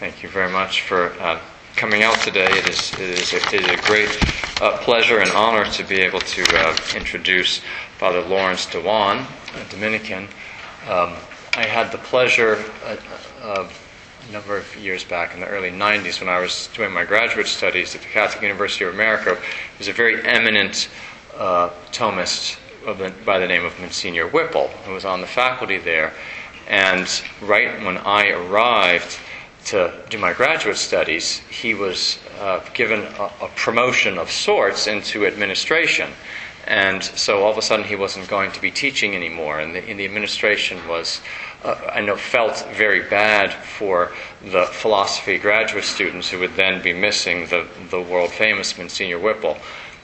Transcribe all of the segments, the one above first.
Thank you very much for uh, coming out today. It is, it is, a, it is a great uh, pleasure and honor to be able to uh, introduce Father Lawrence Dewan, a Dominican. Um, I had the pleasure uh, uh, a number of years back in the early 90s when I was doing my graduate studies at the Catholic University of America. He was a very eminent uh, Thomist the, by the name of Monsignor Wippel, who was on the faculty there. And right when I arrived to do my graduate studies, he was uh, given a, a, promotion of sorts into administration. And so all of a sudden he wasn't going to be teaching anymore. And the, and the administration was, uh, I know, felt very bad for the philosophy graduate students who would then be missing the, the world famous Monsignor Wippel.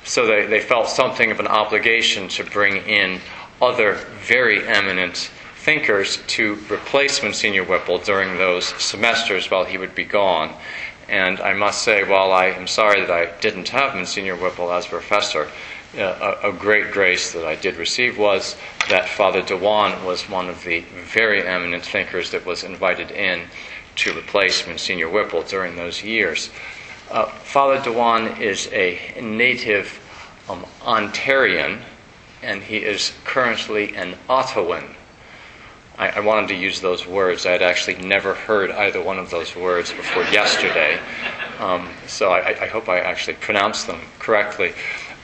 So they, they felt something of an obligation to bring in other very eminent thinkers to replace Monsignor Wippel during those semesters while he would be gone. And I must say, while I am sorry that I didn't have Monsignor Wippel as professor, uh, a, great grace that I did receive was that Father Dewan was one of the very eminent thinkers that was invited in to replace Monsignor Wippel during those years. Uh, Father Dewan is a native um, Ontarian, and he is currently an Ottawan. I, I, wanted to use those words. I had actually never heard either one of those words before yesterday. Um, so I, I, hope I actually pronounced them correctly.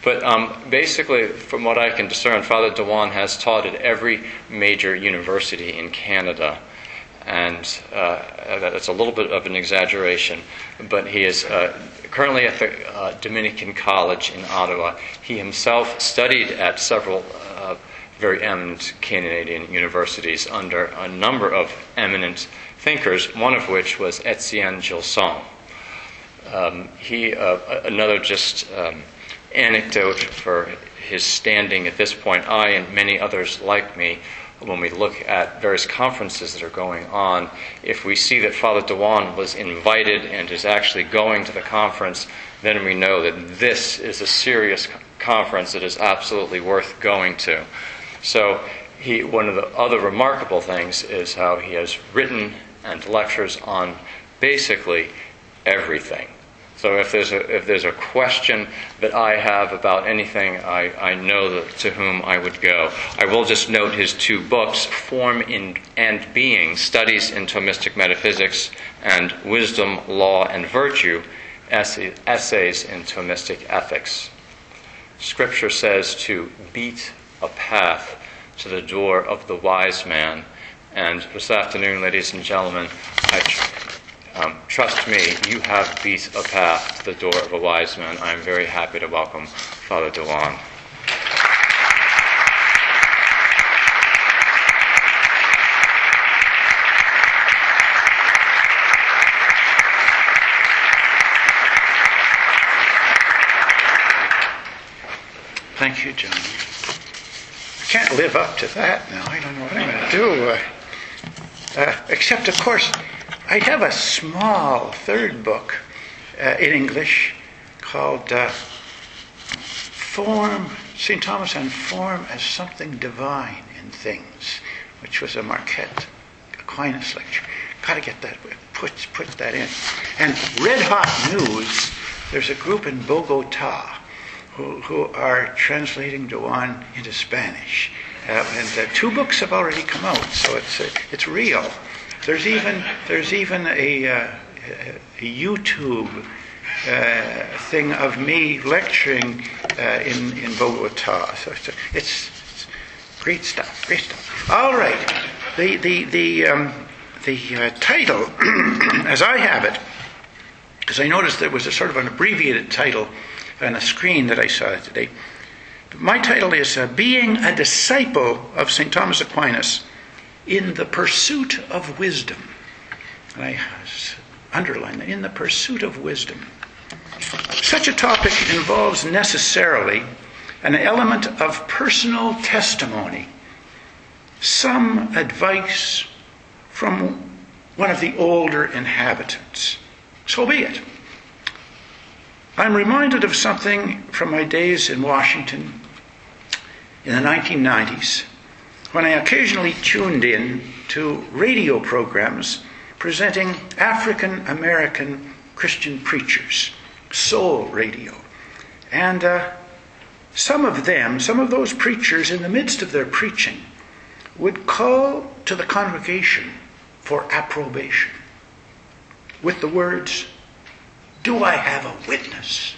But um, basically, from what I can discern, Father Dewan has taught at every major university in Canada. And uh, that's a little bit of an exaggeration, but he is uh, currently at the uh, Dominican College in Ottawa. He himself studied at several uh, very eminent Canadian universities under a number of eminent thinkers, one of which was Etienne Gilson. Um, he, uh, another just um, anecdote for his standing at this point, I and many others like me, when we look at various conferences that are going on, if we see that Father Dewan was invited and is actually going to the conference, then we know that this is a serious conference that is absolutely worth going to. So, he, one of the other remarkable things is how he has written and lectures on basically everything. So if there's a, if there's a question that I have about anything, I, I know to whom I would go. I will just note his two books, Form in, and Being, Studies in Thomistic Metaphysics, and Wisdom, Law, and Virtue, Essays in Thomistic Ethics. Scripture says to beat a path to the door of the wise man. And this afternoon, ladies and gentlemen, I um, trust me, you have beat a path to the door of a wise man. I am very happy to welcome Father Dewan. Thank you, John can't live up to that now. I don't know what I'm going to do. Uh, uh, except, of course, I have a small third book uh, in English called uh, Form, St. Thomas on Form as Something Divine in Things, which was a Marquette Aquinas lecture. Got to get that, put, put that in. And Red Hot News, there's a group in Bogota who, who are translating Dewan into Spanish. Uh, and uh, two books have already come out, so it's, uh, it's real. There's even, there's even a, uh, a YouTube uh, thing of me lecturing uh, in, in Bogota. So it's, it's, great stuff, great stuff. All right. The, the, the, um, the title, as I have it, because I noticed there was a sort of an abbreviated title on a screen that I saw today. My title is uh, Being a Disciple of St. Thomas Aquinas in the Pursuit of Wisdom. And I underline that in the pursuit of wisdom. Such a topic involves necessarily an element of personal testimony, some advice from one of the older inhabitants. So be it. I'm reminded of something from my days in Washington in the 1990s when I occasionally tuned in to radio programs presenting African American Christian preachers, soul radio. And uh, some of them, some of those preachers, in the midst of their preaching, would call to the congregation for approbation with the words, Do I have a witness?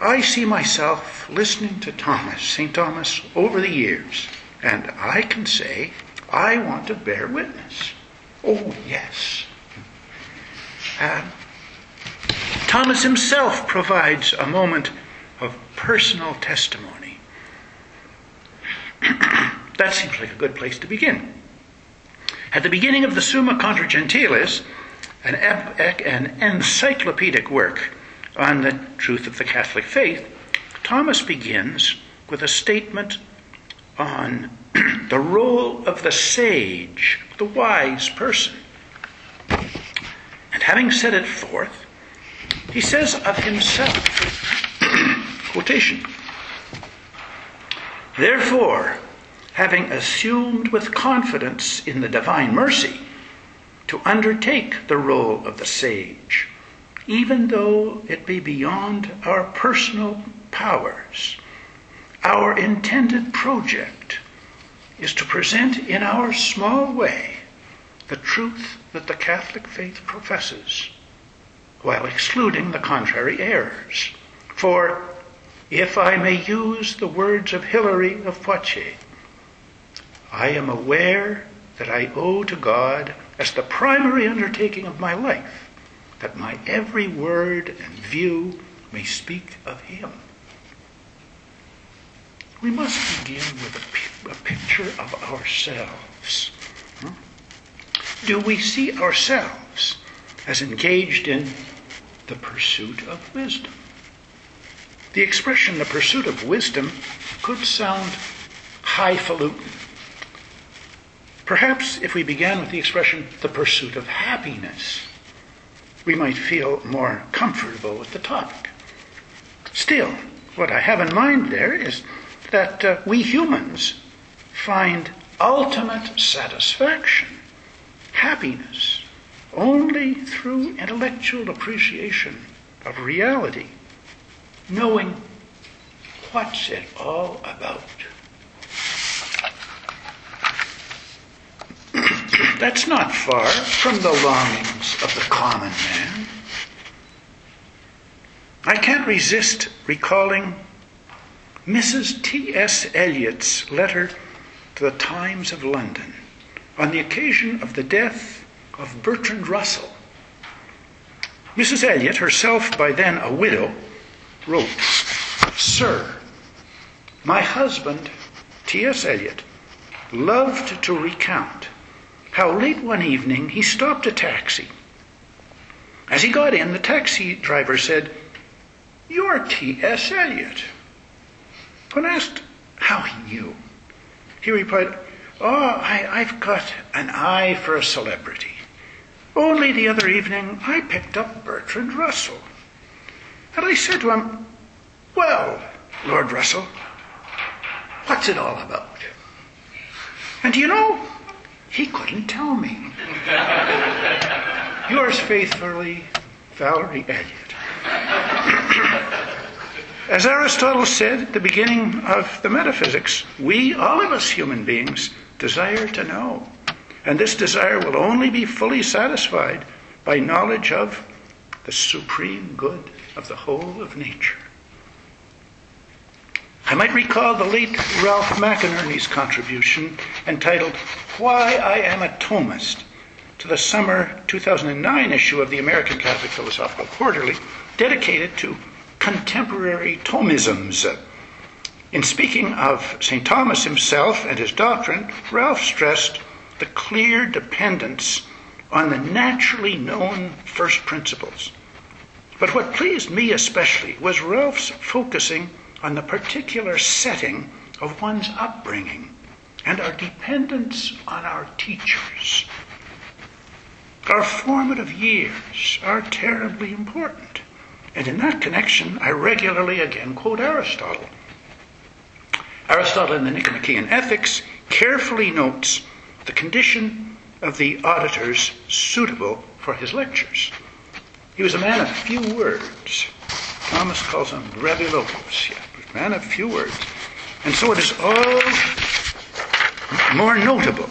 I see myself listening to Thomas, St. Thomas, over the years, and I can say, I want to bear witness. Oh, yes. Uh, Thomas himself provides a moment of personal testimony. that seems like a good place to begin. At the beginning of the Summa Contra Gentiles, an, an encyclopedic work on the truth of the Catholic faith, Thomas begins with a statement on the role of the sage, the wise person. And having set it forth, he says of himself, quotation, Therefore, having assumed with confidence in the divine mercy to undertake the role of the sage, even though it be beyond our personal powers, our intended project is to present in our small way the truth that the Catholic faith professes, while excluding the contrary errors. For, if I may use the words of Hilary of Poitiers, I am aware that I owe to God, as the primary undertaking of my life, that my every word and view may speak of Him. We must begin with a, a picture of ourselves. Hmm? Do we see ourselves as engaged in the pursuit of wisdom? The expression the pursuit of wisdom could sound highfalutin. Perhaps if we began with the expression the pursuit of happiness, we might feel more comfortable with the topic. Still, what I have in mind there is that uh, we humans find ultimate satisfaction, happiness, only through intellectual appreciation of reality, knowing what's it all about. That's not far from the longings of the common man. I can't resist recalling Mrs. T.S. Eliot's letter to the Times of London on the occasion of the death of Bertrand Russell. Mrs. Eliot, herself by then a widow, wrote Sir, my husband, T.S. Eliot, loved to recount how late one evening he stopped a taxi. As he got in, the taxi driver said, You're T.S. Eliot. When asked how he knew, he replied, Oh, I, have got an eye for a celebrity. Only the other evening I picked up Bertrand Russell. And I said to him, Well, Lord Russell, what's it all about? And do you know, he couldn't tell me. Yours faithfully, Valerie Eliot. As Aristotle said at the beginning of the metaphysics, we, all of us human beings, desire to know. And this desire will only be fully satisfied by knowledge of the supreme good of the whole of nature. I might recall the late Ralph McInerny's contribution entitled Why I Am a Thomist to the summer 2009 issue of the American Catholic Philosophical Quarterly, dedicated to contemporary Thomisms. In speaking of St. Thomas himself and his doctrine, Ralph stressed the clear dependence on the naturally known first principles. But what pleased me especially was Ralph's focusing on the particular setting of one's upbringing and our dependence on our teachers. Our formative years are terribly important. And in that connection, I regularly again quote Aristotle. Aristotle in the Nicomachean Ethics carefully notes the condition of the auditors suitable for his lectures. He was a man of few words. Thomas calls him breviloquus, man of few words. And so it is all more notable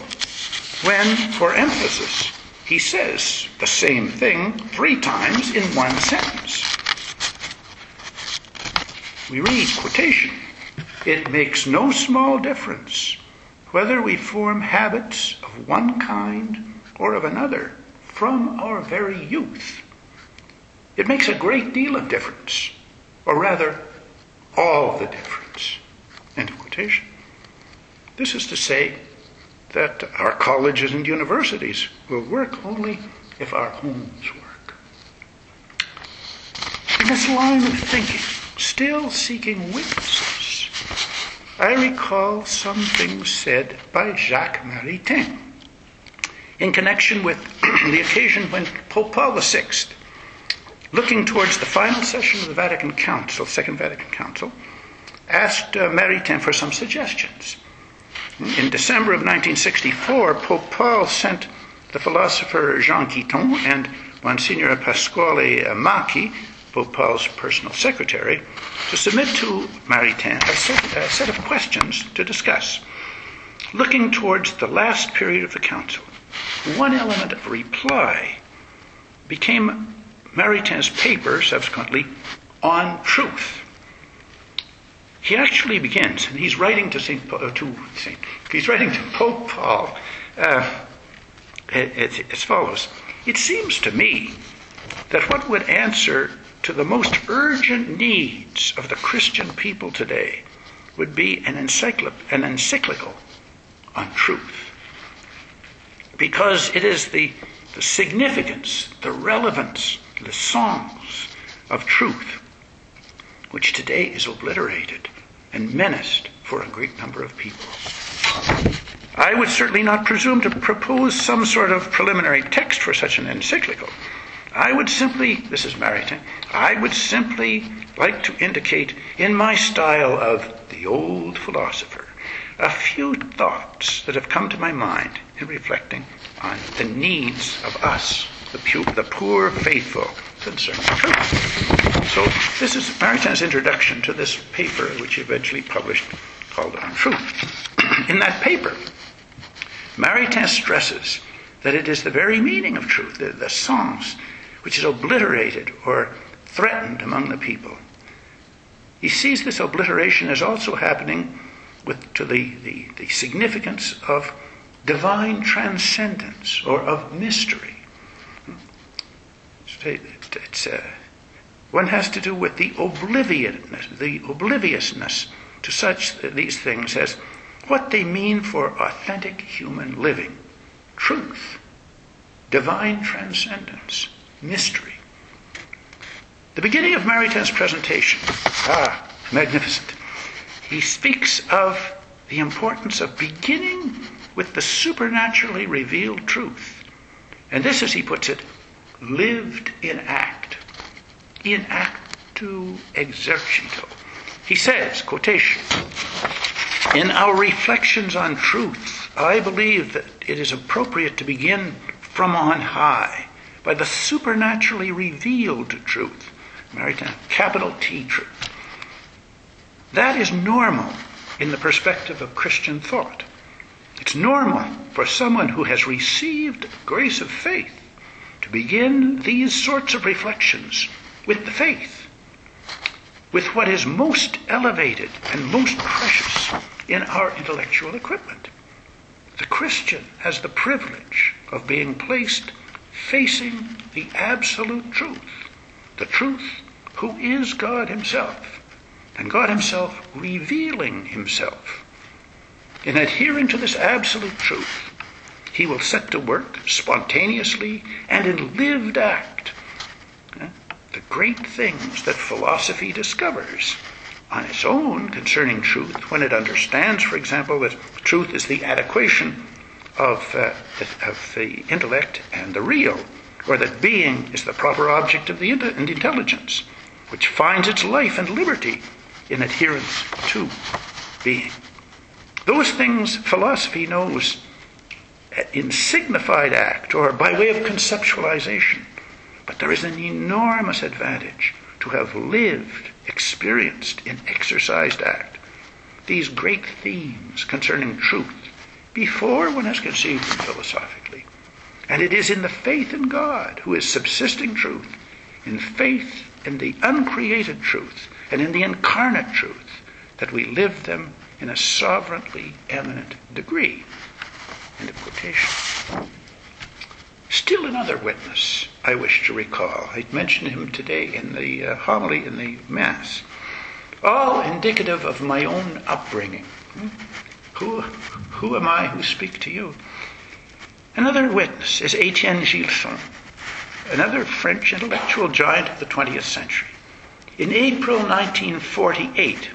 when, for emphasis, he says the same thing three times in one sentence. We read quotation. It makes no small difference whether we form habits of one kind or of another from our very youth. It makes a great deal of difference, or rather, all the difference. End of quotation. This is to say that our colleges and universities will work only if our homes work. In this line of thinking, still seeking witnesses, I recall some things said by Jacques Maritain in connection with the occasion when Pope Paul VI, looking towards the final session of the Vatican Council, Second Vatican Council, asked uh, Maritain for some suggestions. In December of 1964, Pope Paul sent the philosopher Jean Guitton and Monsignor Pasquale Macchi, Pope Paul's personal secretary, to submit to Maritain a set, a set of questions to discuss. Looking towards the last period of the council, one element of reply became Maritain's paper, subsequently, on truth. He actually begins, and he's writing to Saint, uh, to Saint, he's writing to Pope Paul uh, as follows: It seems to me that what would answer to the most urgent needs of the Christian people today would be an, encycl- an encyclical on truth, because it is the the significance, the relevance, the songs of truth, which today is obliterated and menaced for a great number of people. I would certainly not presume to propose some sort of preliminary text for such an encyclical. I would simply, this is Maritain, I would simply like to indicate in my style of the old philosopher a few thoughts that have come to my mind in reflecting on the needs of us, the, pure, the poor faithful, concerning truth. So this is Maritain's introduction to this paper, which he eventually published, called On Truth. in that paper, Maritain stresses that it is the very meaning of truth, the, the songs, which is obliterated or threatened among the people. He sees this obliteration as also happening with, to the, the, the significance of divine transcendence or of mystery. It's, uh, one has to do with the obliviousness, the obliviousness to such these things as what they mean for authentic human living, truth, divine transcendence, mystery. The beginning of Maritain's presentation, ah, magnificent. He speaks of the importance of beginning with the supernaturally revealed truth. And this, as he puts it, lived in act, in actu exercito. He says, quotation, in our reflections on truth, I believe that it is appropriate to begin from on high by the supernaturally revealed truth, Maritain, capital T truth. That is normal in the perspective of Christian thought. It's normal for someone who has received grace of faith to begin these sorts of reflections with the faith, with what is most elevated and most precious in our intellectual equipment. The Christian has the privilege of being placed facing the absolute truth, the truth who is God Himself, and God Himself revealing Himself. In adhering to this absolute truth, he will set to work spontaneously and in lived act the great things that philosophy discovers on its own concerning truth when it understands, for example, that truth is the adequation of, uh, of the intellect and the real, or that being is the proper object of the intelligence, which finds its life and liberty in adherence to being. Those things philosophy knows in signified act or by way of conceptualization. But there is an enormous advantage to have lived, experienced in exercised act these great themes concerning truth before one has conceived them philosophically. And it is in the faith in God, who is subsisting truth, in faith in the uncreated truth and in the incarnate truth, that we live them in a sovereignly eminent degree. End of quotation. Still another witness I wish to recall. I mentioned him today in the uh, homily in the Mass. All indicative of my own upbringing. Who, who am I who speak to you? Another witness is Etienne Gilson, another French intellectual giant of the 20th century. In April 1948,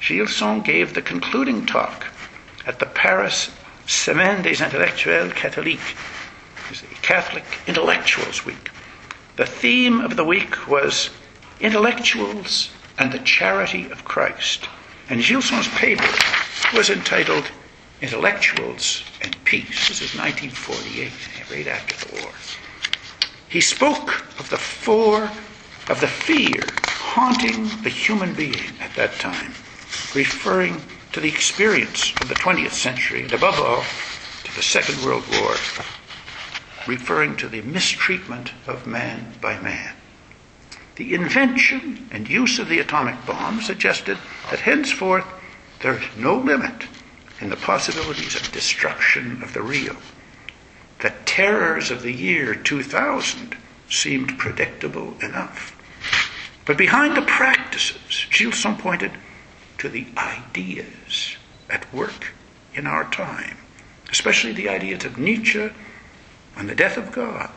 Gilson gave the concluding talk at the Paris Semaine des Intellectuels Catholiques, Catholic Intellectuals Week. The theme of the week was Intellectuals and the Charity of Christ. And Gilson's paper was entitled Intellectuals and Peace. This is 1948, right after the war. He spoke of the four, of the fear haunting the human being at that time, referring to the experience of the 20th century, and above all, to the Second World War, referring to the mistreatment of man by man. The invention and use of the atomic bomb suggested that henceforth there is no limit in the possibilities of destruction of the real. The terrors of the year 2000 seemed predictable enough. But behind the practices, Gilson pointed to the ideas at work in our time, especially the ideas of Nietzsche on the death of God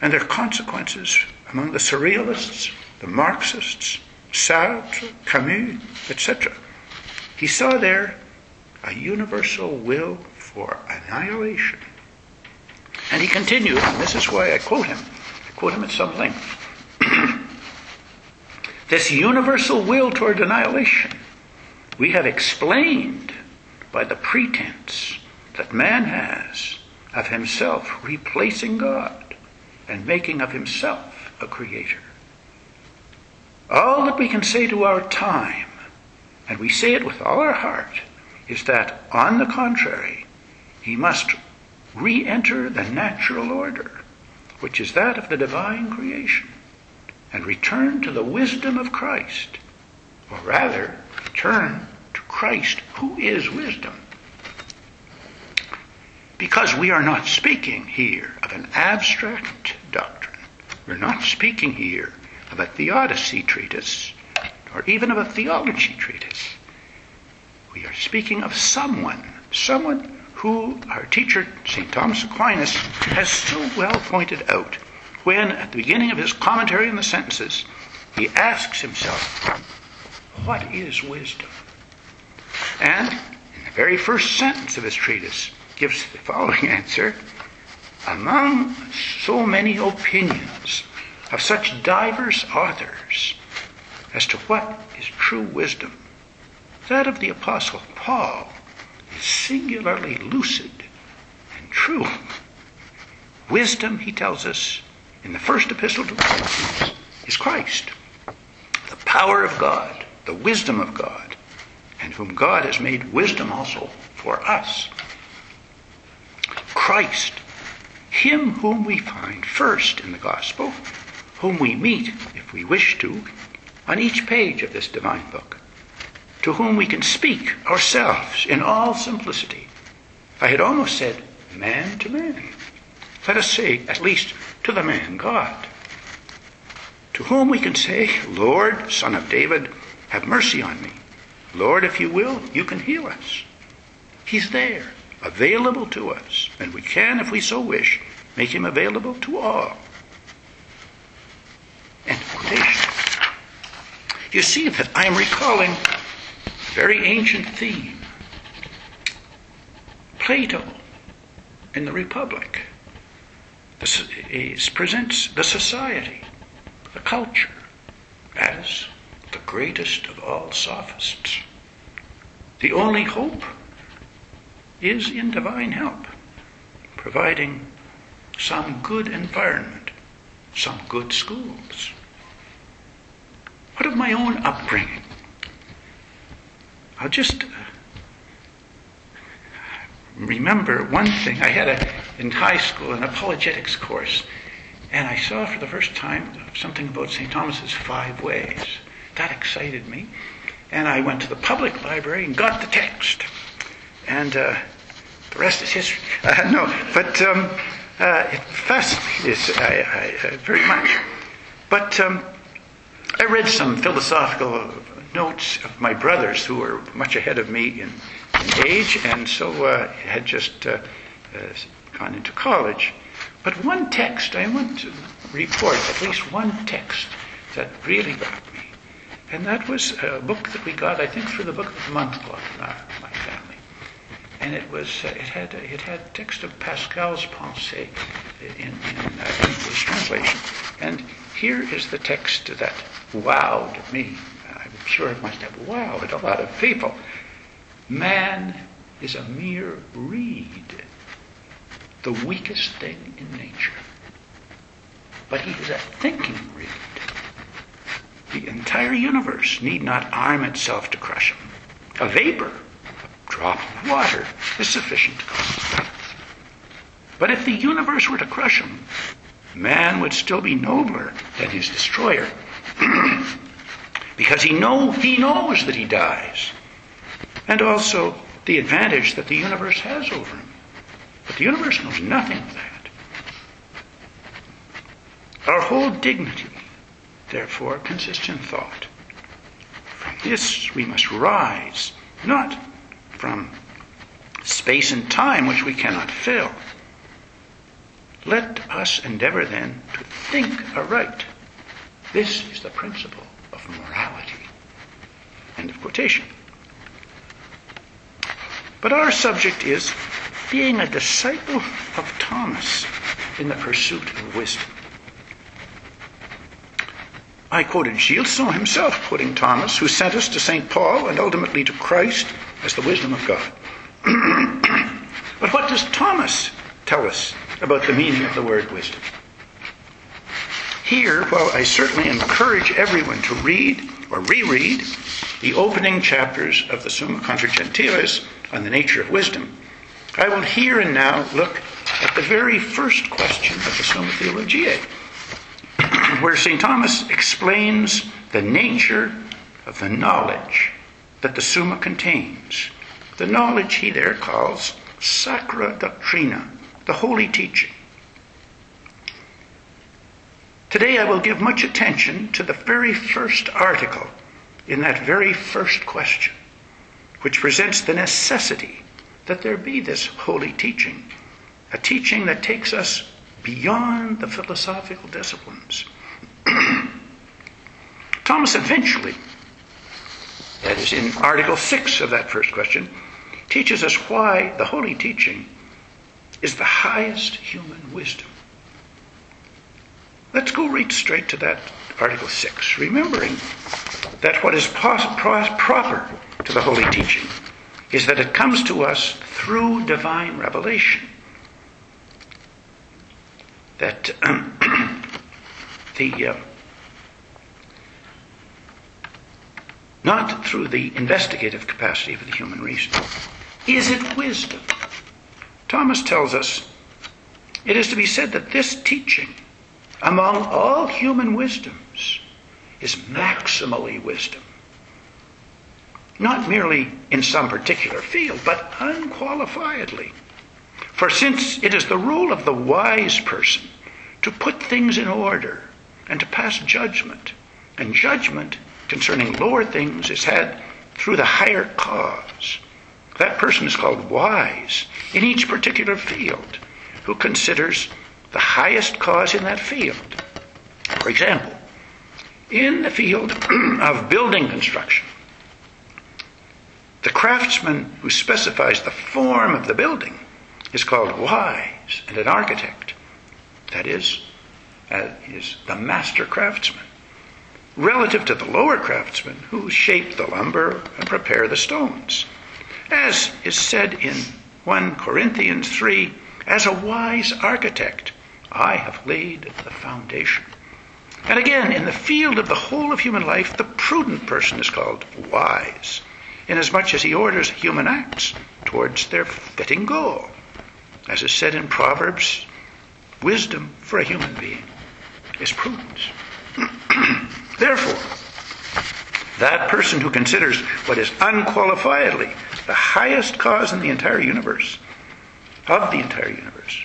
and their consequences among the surrealists, the Marxists, Sartre, Camus, etc. He saw there a universal will for annihilation. And he continued, and this is why I quote him. I quote him at some length. this universal will toward annihilation we have explained by the pretense that man has of himself replacing God and making of himself a creator. All that we can say to our time, and we say it with all our heart, is that, on the contrary, he must re enter the natural order, which is that of the divine creation, and return to the wisdom of Christ, or rather, turn Christ, who is wisdom. Because we are not speaking here of an abstract doctrine. We're not speaking here of a theodicy treatise or even of a theology treatise. We are speaking of someone, someone who our teacher, St. Thomas Aquinas, has so well pointed out when, at the beginning of his commentary on the sentences, he asks himself, What is wisdom? And in the very first sentence of his treatise gives the following answer Among so many opinions of such diverse authors as to what is true wisdom, that of the Apostle Paul is singularly lucid and true. Wisdom, he tells us in the first epistle to the Corinthians, is Christ, the power of God, the wisdom of God, and whom God has made wisdom also for us. Christ, him whom we find first in the gospel, whom we meet, if we wish to, on each page of this divine book, to whom we can speak ourselves in all simplicity. I had almost said, man to man. Let us say, at least, to the man God. To whom we can say, Lord, Son of David, have mercy on me. Lord, if you will, you can heal us. He's there, available to us, and we can, if we so wish, make him available to all. End quotation. You see that I'm recalling a very ancient theme. Plato in the Republic presents the society, the culture, as the greatest of all sophists. The only hope is in divine help. providing some good environment, some good schools. What of my own upbringing? I'll just uh, remember one thing. I had a, in high school an apologetics course, and I saw for the first time something about St. Thomas's five ways. That excited me. And I went to the public library and got the text. And uh, the rest is history. Uh, no, but um, uh, it fascinated I, I, very much. But um, I read some philosophical notes of my brothers who were much ahead of me in, in age, and so uh, had just uh, uh, gone into college. But one text, I want to report at least one text that really. And that was a book that we got, I think, for the Book of the Month Club, in my family. And it was, uh, it had, it had text of Pascal's Pensées in, in uh, English translation. And here is the text that wowed me. I'm sure it must have wowed a lot of people. Man is a mere reed, the weakest thing in nature. But he is a thinking reed. The entire universe need not arm itself to crush him. A vapor, a drop of water, is sufficient. But if the universe were to crush him, man would still be nobler than his destroyer. because he know he knows that he dies. And also the advantage that the universe has over him. But the universe knows nothing of that. Our whole dignity, therefore, consists in thought. From this we must rise, not from space and time which we cannot fill. Let us endeavor then to think aright. This is the principle of morality. End of quotation. But our subject is being a disciple of Thomas in the pursuit of wisdom. I quoted Gilson himself, quoting Thomas, who sent us to St. Paul and ultimately to Christ as the wisdom of God. but what does Thomas tell us about the meaning of the word wisdom? Here, while I certainly encourage everyone to read or reread the opening chapters of the Summa Contra Gentiles on the nature of wisdom, I will here and now look at the very first question of the Summa Theologiae where St. Thomas explains the nature of the knowledge that the Summa contains. The knowledge he there calls Sacra Doctrina, the holy teaching. Today I will give much attention to the very first article in that very first question, which presents the necessity that there be this holy teaching, a teaching that takes us beyond the philosophical disciplines Thomas eventually, that is in Article 6 of that first question, teaches us why the holy teaching is the highest human wisdom. Let's go right straight to that Article 6, remembering that what is pos- pro- proper to the holy teaching is that it comes to us through divine revelation. That the uh, not through the investigative capacity of the human reason. Is it wisdom? Thomas tells us it is to be said that this teaching, among all human wisdoms, is maximally wisdom. Not merely in some particular field, but unqualifiedly. For since it is the rule of the wise person to put things in order, and to pass judgment. And judgment concerning lower things is had through the higher cause. That person is called wise in each particular field who considers the highest cause in that field. For example, in the field of building construction, the craftsman who specifies the form of the building is called wise, and an architect, that is, uh, is the master craftsman, relative to the lower craftsmen who shape the lumber and prepare the stones. As is said in 1 Corinthians 3 As a wise architect, I have laid the foundation. And again, in the field of the whole of human life, the prudent person is called wise, inasmuch as he orders human acts towards their fitting goal. As is said in Proverbs, wisdom for a human being is prudence. Therefore, that person who considers what is unqualifiedly the highest cause in the entire universe, of the entire universe,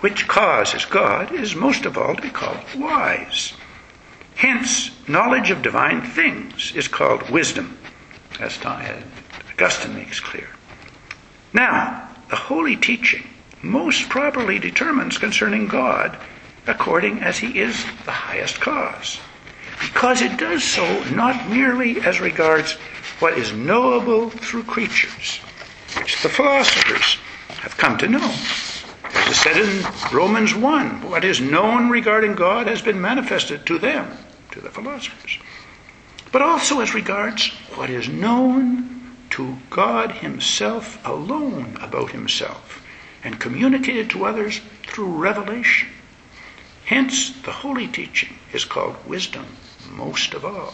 which cause is God, is most of all to be called wise. Hence, knowledge of divine things is called wisdom, as Augustine makes clear. Now, the holy teaching most properly determines concerning God according as he is the highest cause. Because it does so not merely as regards what is knowable through creatures, which the philosophers have come to know. As is said in Romans 1, what is known regarding God has been manifested to them, to the philosophers. But also as regards what is known to God Himself alone about Himself and communicated to others through revelation. Hence, the holy teaching is called wisdom most of all.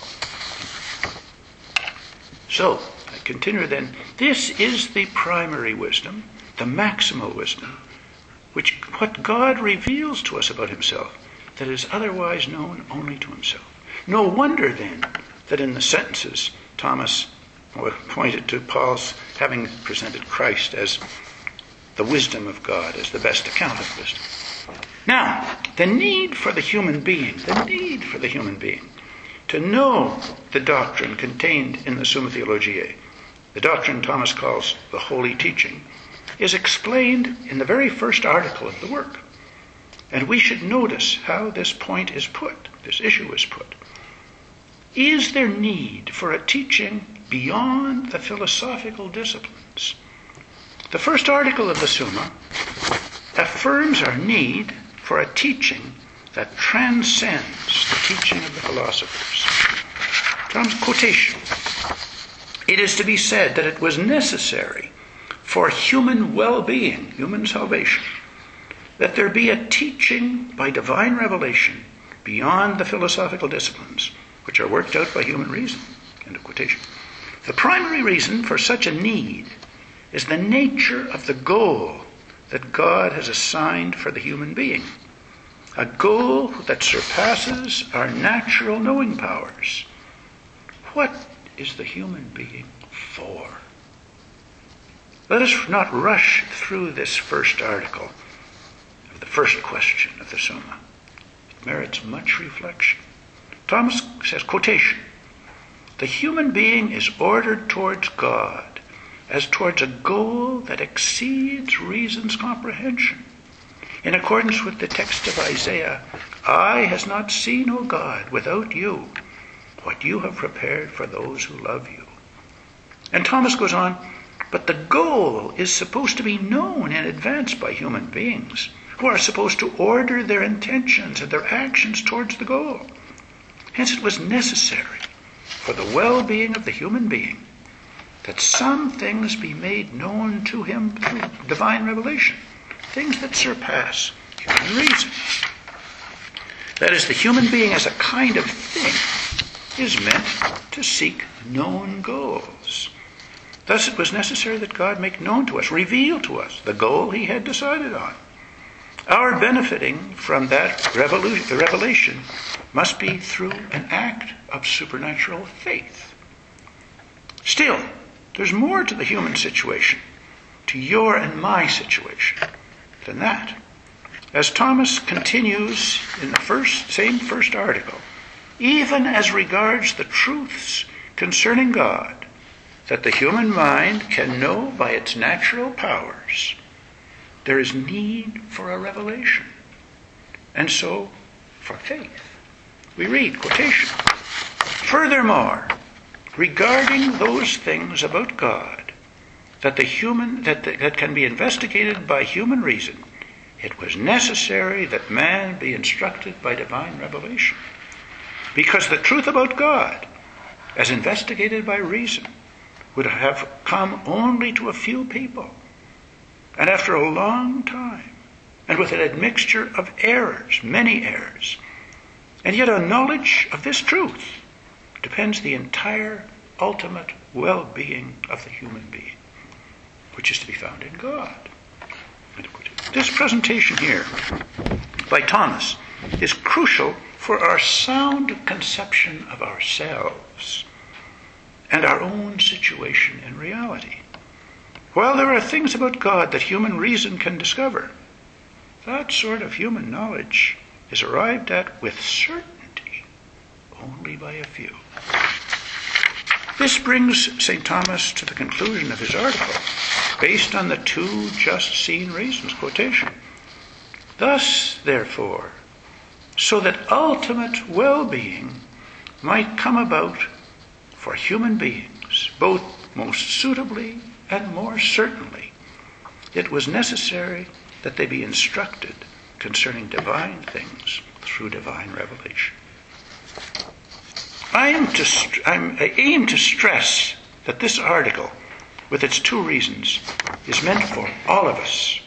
So, I continue then. This is the primary wisdom, the maximal wisdom, which what God reveals to us about himself that is otherwise known only to himself. No wonder then that in the sentences Thomas pointed to Paul's having presented Christ as the wisdom of God, as the best account of wisdom. Now, the need for the human being, the need for the human being to know the doctrine contained in the Summa Theologiae, the doctrine Thomas calls the holy teaching, is explained in the very first article of the work. And we should notice how this point is put, this issue is put. Is there need for a teaching beyond the philosophical disciplines? The first article of the Summa affirms our need for a teaching that transcends the teaching of the philosophers. Tom's quotation. It is to be said that it was necessary for human well being, human salvation, that there be a teaching by divine revelation beyond the philosophical disciplines, which are worked out by human reason. End of quotation. The primary reason for such a need is the nature of the goal that God has assigned for the human being a goal that surpasses our natural knowing powers. What is the human being for? Let us not rush through this first article of the first question of the Summa. It merits much reflection. Thomas says, quotation, the human being is ordered towards God as towards a goal that exceeds reason's comprehension in accordance with the text of Isaiah, Eye has not seen, O God, without you, what you have prepared for those who love you. And Thomas goes on, but the goal is supposed to be known in advance by human beings, who are supposed to order their intentions and their actions towards the goal. Hence, it was necessary for the well being of the human being that some things be made known to him through divine revelation things that surpass human reason. That is, the human being as a kind of thing is meant to seek known goals. Thus, it was necessary that God make known to us, reveal to us, the goal He had decided on. Our benefiting from that revelation must be through an act of supernatural faith. Still, there's more to the human situation, to your and my situation than that. As Thomas continues in the first, same first article, even as regards the truths concerning God that the human mind can know by its natural powers, there is need for a revelation, and so for faith. We read quotation. Furthermore, regarding those things about God that the human that, the, that can be investigated by human reason, it was necessary that man be instructed by divine revelation. Because the truth about God, as investigated by reason, would have come only to a few people. And after a long time, and with an admixture of errors, many errors. And yet, on knowledge of this truth depends the entire ultimate well being of the human being, which is to be found in God. This presentation here by Thomas is crucial for our sound conception of ourselves and our own situation in reality. While there are things about God that human reason can discover, that sort of human knowledge is arrived at with certainty only by a few. This brings St. Thomas to the conclusion of his article, based on the two just seen reasons, quotation. Thus, therefore, so that ultimate well being might come about for human beings, both most suitably and more certainly, it was necessary that they be instructed concerning divine things through divine revelation. I, am to I aim to stress that this article, with its two reasons, is meant for all of us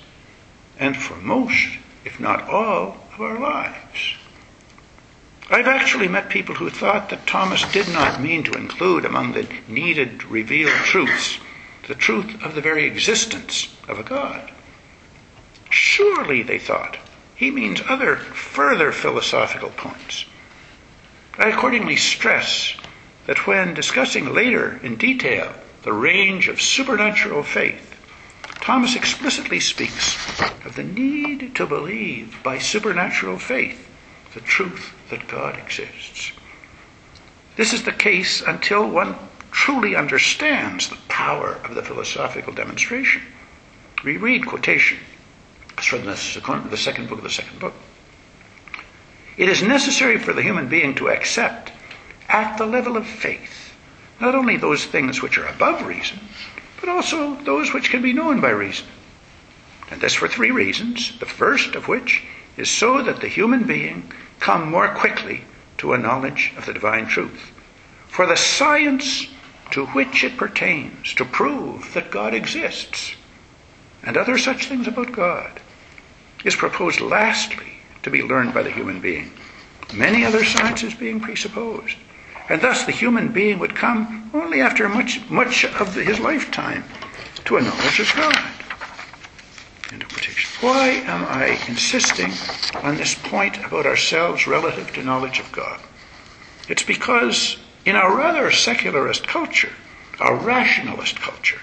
and for most, if not all, of our lives. I've actually met people who thought that Thomas did not mean to include among the needed revealed truths the truth of the very existence of a God. Surely, they thought, he means other further philosophical points. I accordingly stress that when discussing later in detail the range of supernatural faith, Thomas explicitly speaks of the need to believe by supernatural faith the truth that God exists. This is the case until one truly understands the power of the philosophical demonstration. We read quotation from the second, the second book of the second book. It is necessary for the human being to accept at the level of faith not only those things which are above reason, but also those which can be known by reason. And this for three reasons, the first of which is so that the human being come more quickly to a knowledge of the divine truth. For the science to which it pertains to prove that God exists and other such things about God is proposed lastly to be learned by the human being, many other sciences being presupposed. And thus the human being would come only after much, much of his lifetime to a knowledge of God. Why am I insisting on this point about ourselves relative to knowledge of God? It's because in our rather secularist culture, our rationalist culture,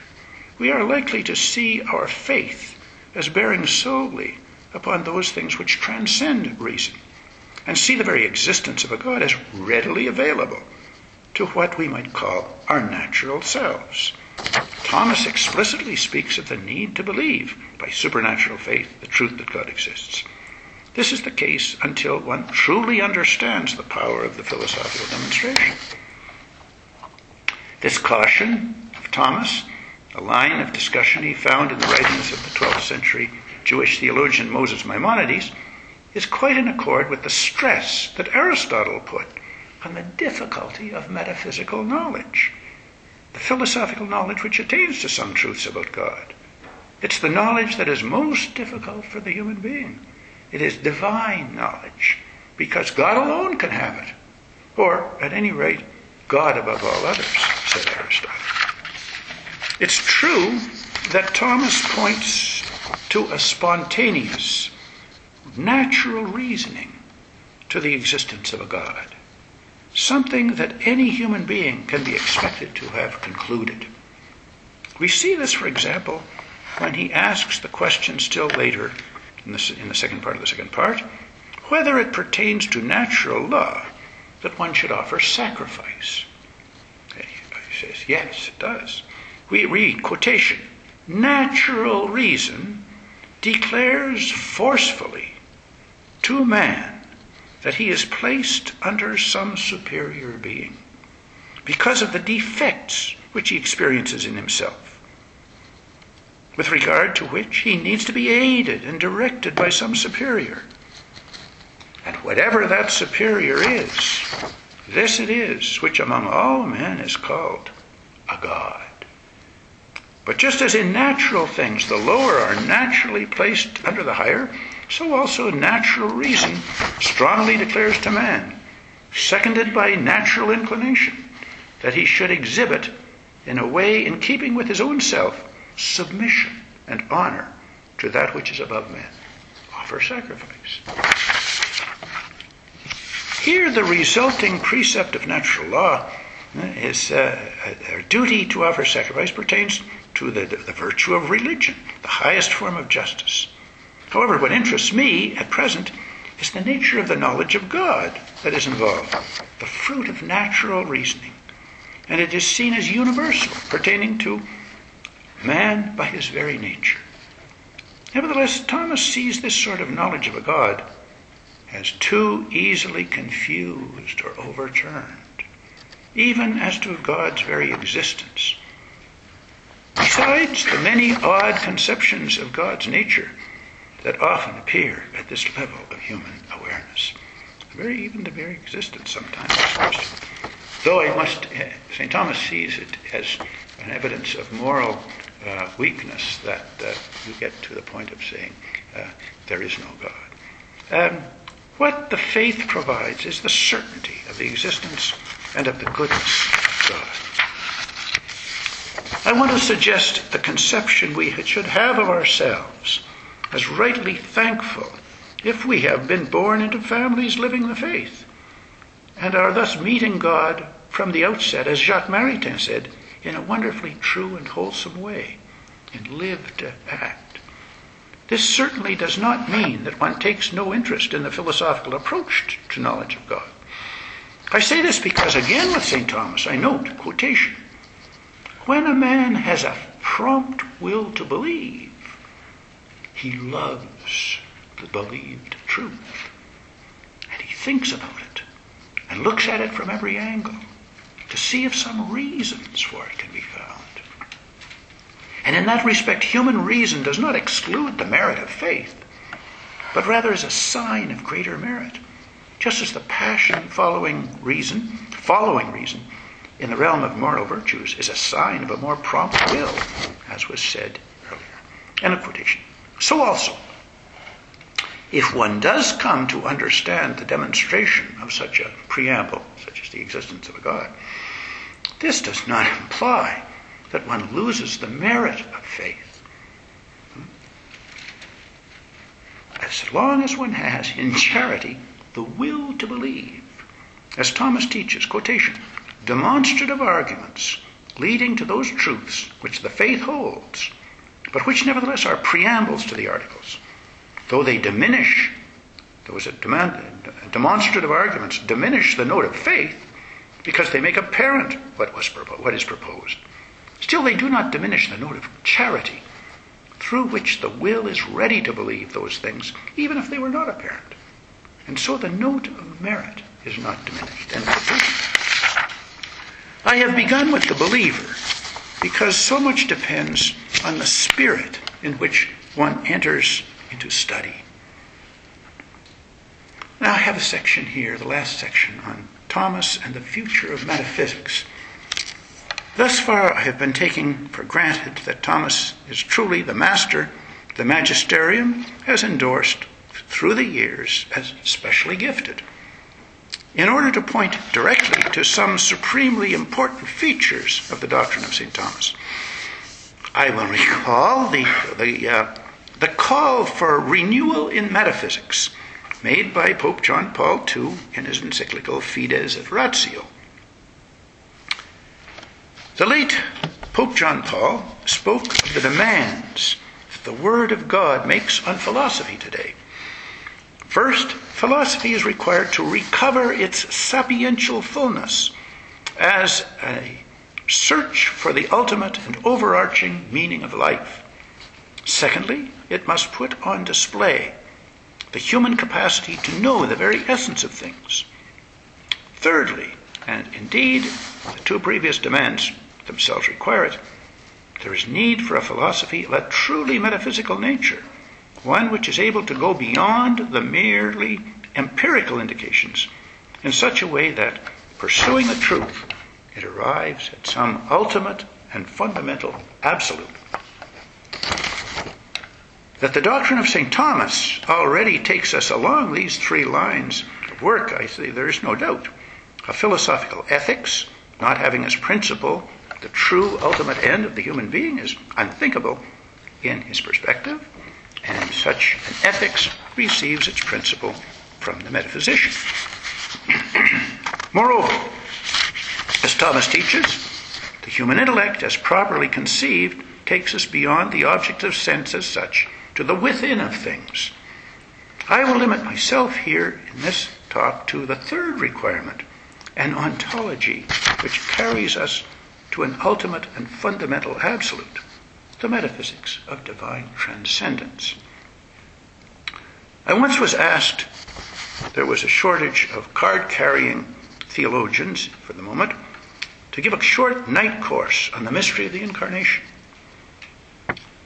we are likely to see our faith as bearing solely upon those things which transcend reason and see the very existence of a God as readily available to what we might call our natural selves. Thomas explicitly speaks of the need to believe by supernatural faith the truth that God exists. This is the case until one truly understands the power of the philosophical demonstration. This caution of Thomas, a line of discussion he found in the writings of the 12th century Jewish theologian Moses Maimonides, is quite in accord with the stress that Aristotle put on the difficulty of metaphysical knowledge the philosophical knowledge which attains to some truths about God. It's the knowledge that is most difficult for the human being. It is divine knowledge, because God alone can have it. Or, at any rate, God above all others, said Aristotle. It's true that Thomas points to a spontaneous, natural reasoning to the existence of a God something that any human being can be expected to have concluded. We see this, for example, when he asks the question still later in the, in the second part of the second part whether it pertains to natural law that one should offer sacrifice. He says, yes, it does. We read, quotation, natural reason declares forcefully to man that he is placed under some superior being because of the defects which he experiences in himself, with regard to which he needs to be aided and directed by some superior. And whatever that superior is, this it is which among all men is called a God. But just as in natural things the lower are naturally placed under the higher, so also natural reason strongly declares to man, seconded by natural inclination, that he should exhibit, in a way in keeping with his own self, submission and honor to that which is above men. Offer sacrifice. Here, the resulting precept of natural law is uh, our duty to offer sacrifice pertains to the, the virtue of religion, the highest form of justice. However, what interests me at present is the nature of the knowledge of God that is involved, the fruit of natural reasoning. And it is seen as universal, pertaining to man by his very nature. Nevertheless, Thomas sees this sort of knowledge of a God as too easily confused or overturned even as to God's very existence. Besides the many odd conceptions of God's nature that often appear at this level of human awareness, very even the very existence sometimes is questioned. Though I must, eh, St. Thomas sees it as an evidence of moral uh, weakness that uh, you get to the point of saying uh, there is no God. Um, what the faith provides is the certainty of the existence and of the goodness of God. I want to suggest the conception we should have of ourselves as rightly thankful if we have been born into families living the faith and are thus meeting God from the outset, as Jacques Maritain said, in a wonderfully true and wholesome way, in lived to act. This certainly does not mean that one takes no interest in the philosophical approach to knowledge of God. I say this because, again, with St. Thomas, I note, quotation, when a man has a prompt will to believe, he loves the believed truth. And he thinks about it and looks at it from every angle to see if some reasons for it can be found. And in that respect, human reason does not exclude the merit of faith, but rather is a sign of greater merit. Just as the passion following reason, following reason, in the realm of moral virtues is a sign of a more prompt will, as was said earlier. End of quotation. So also, if one does come to understand the demonstration of such a preamble, such as the existence of a God, this does not imply that one loses the merit of faith. As long as one has, in charity, the will to believe. As Thomas teaches, quotation, demonstrative arguments leading to those truths which the faith holds, but which nevertheless are preambles to the articles. Though they diminish, those demonstrative arguments diminish the note of faith because they make apparent what, was what is proposed. Still, they do not diminish the note of charity through which the will is ready to believe those things, even if they were not apparent. And so the note of merit is not diminished. I have begun with the believer because so much depends on the spirit in which one enters into study. Now I have a section here, the last section, on Thomas and the future of metaphysics. Thus far, I have been taking for granted that Thomas is truly the master the magisterium has endorsed through the years as specially gifted. In order to point directly to some supremely important features of the doctrine of St. Thomas, I will recall the, the, uh, the call for renewal in metaphysics made by Pope John Paul II in his encyclical Fides et Ratio. The late Pope John Paul spoke of the demands that the Word of God makes on philosophy today. First, philosophy is required to recover its sapiential fullness as a search for the ultimate and overarching meaning of life. Secondly, it must put on display the human capacity to know the very essence of things. Thirdly, and indeed the two previous demands themselves require it, there is need for a philosophy of a truly metaphysical nature one which is able to go beyond the merely empirical indications in such a way that, pursuing the truth, it arrives at some ultimate and fundamental absolute. That the doctrine of St. Thomas already takes us along these three lines of work, I say there is no doubt. A philosophical ethics, not having as principle the true ultimate end of the human being, is unthinkable in his perspective, and such an ethics receives its principle from the metaphysician. Moreover, as Thomas teaches, the human intellect, as properly conceived, takes us beyond the object of sense as such to the within of things. I will limit myself here in this talk to the third requirement, an ontology which carries us to an ultimate and fundamental absolute, the metaphysics of divine transcendence. I once was asked, there was a shortage of card carrying theologians for the moment, to give a short night course on the mystery of the Incarnation.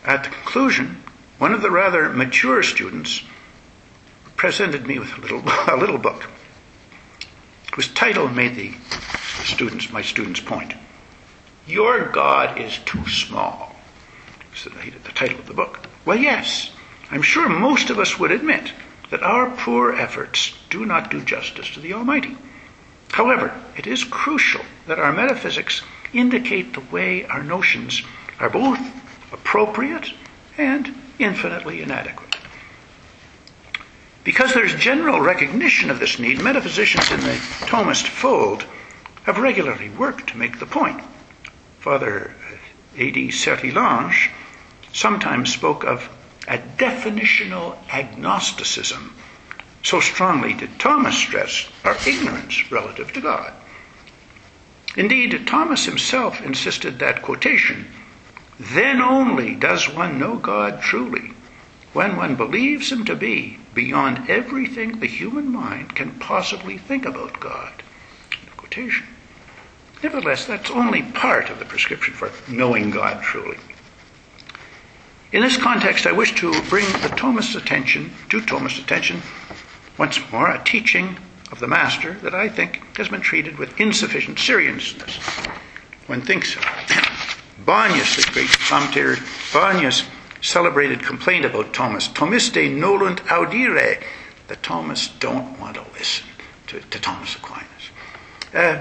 At the conclusion, one of the rather mature students presented me with a little, a little book whose title made the students, my students' point. Your God is too small. The, the title of the book. Well, yes, I'm sure most of us would admit that our poor efforts do not do justice to the Almighty. However, it is crucial that our metaphysics indicate the way our notions are both appropriate and infinitely inadequate. Because there's general recognition of this need, metaphysicians in the Thomist fold have regularly worked to make the point. Father A.D. Sertillanges sometimes spoke of a definitional agnosticism. So strongly did Thomas stress our ignorance relative to God. Indeed, Thomas himself insisted that quotation, then only does one know God truly, when one believes him to be beyond everything the human mind can possibly think about God. Quotation. Nevertheless, that's only part of the prescription for knowing God truly. In this context, I wish to bring the Thomist's attention, to Thomist's attention, once more, a teaching of the Master that I think has been treated with insufficient seriousness. One thinks of Báñez, the great commentator, Báñez' celebrated complaint about Thomas, Thomistae nolunt audire, the Thomas don't want to listen to, to Thomas Aquinas. Uh,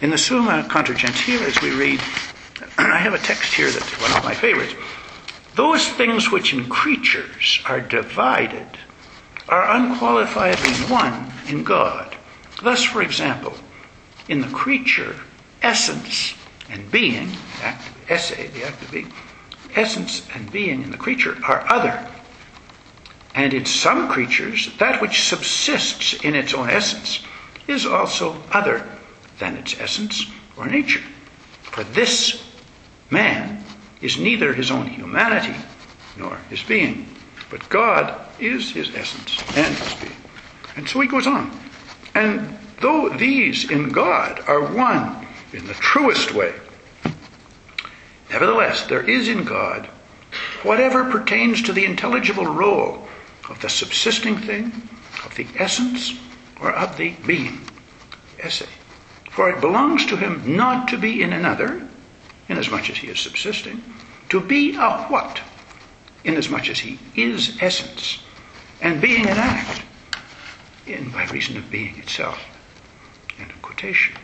in the Summa Contra Gentiles, we read, I have a text here that's one of my favorites. Those things which in creatures are divided are unqualifiedly one in God. Thus, for example, in the creature, essence and being, act the act of being, essence and being in the creature are other. And in some creatures, that which subsists in its own essence is also other than its essence or nature. For this man is neither his own humanity nor his being, but God is his essence and his being. And so he goes on. And though these in God are one in the truest way, nevertheless, there is in God whatever pertains to the intelligible role of the subsisting thing, of the essence, or of the being. Esse. For it belongs to him not to be in another, inasmuch as he is subsisting, to be a what, inasmuch as he is essence, and being an act, in by reason of being itself. End of quotation.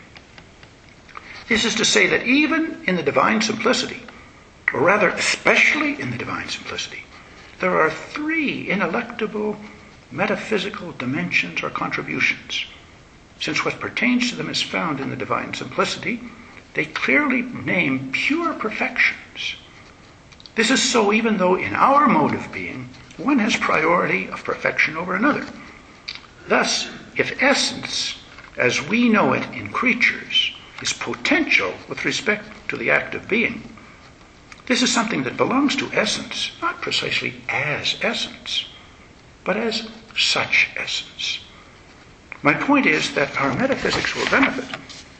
This is to say that even in the divine simplicity, or rather, especially in the divine simplicity, there are three ineluctable metaphysical dimensions or contributions. Since what pertains to them is found in the divine simplicity, they clearly name pure perfections. This is so even though in our mode of being, one has priority of perfection over another. Thus, if essence, as we know it in creatures, is potential with respect to the act of being, this is something that belongs to essence, not precisely as essence, but as such essence. My point is that our metaphysics will benefit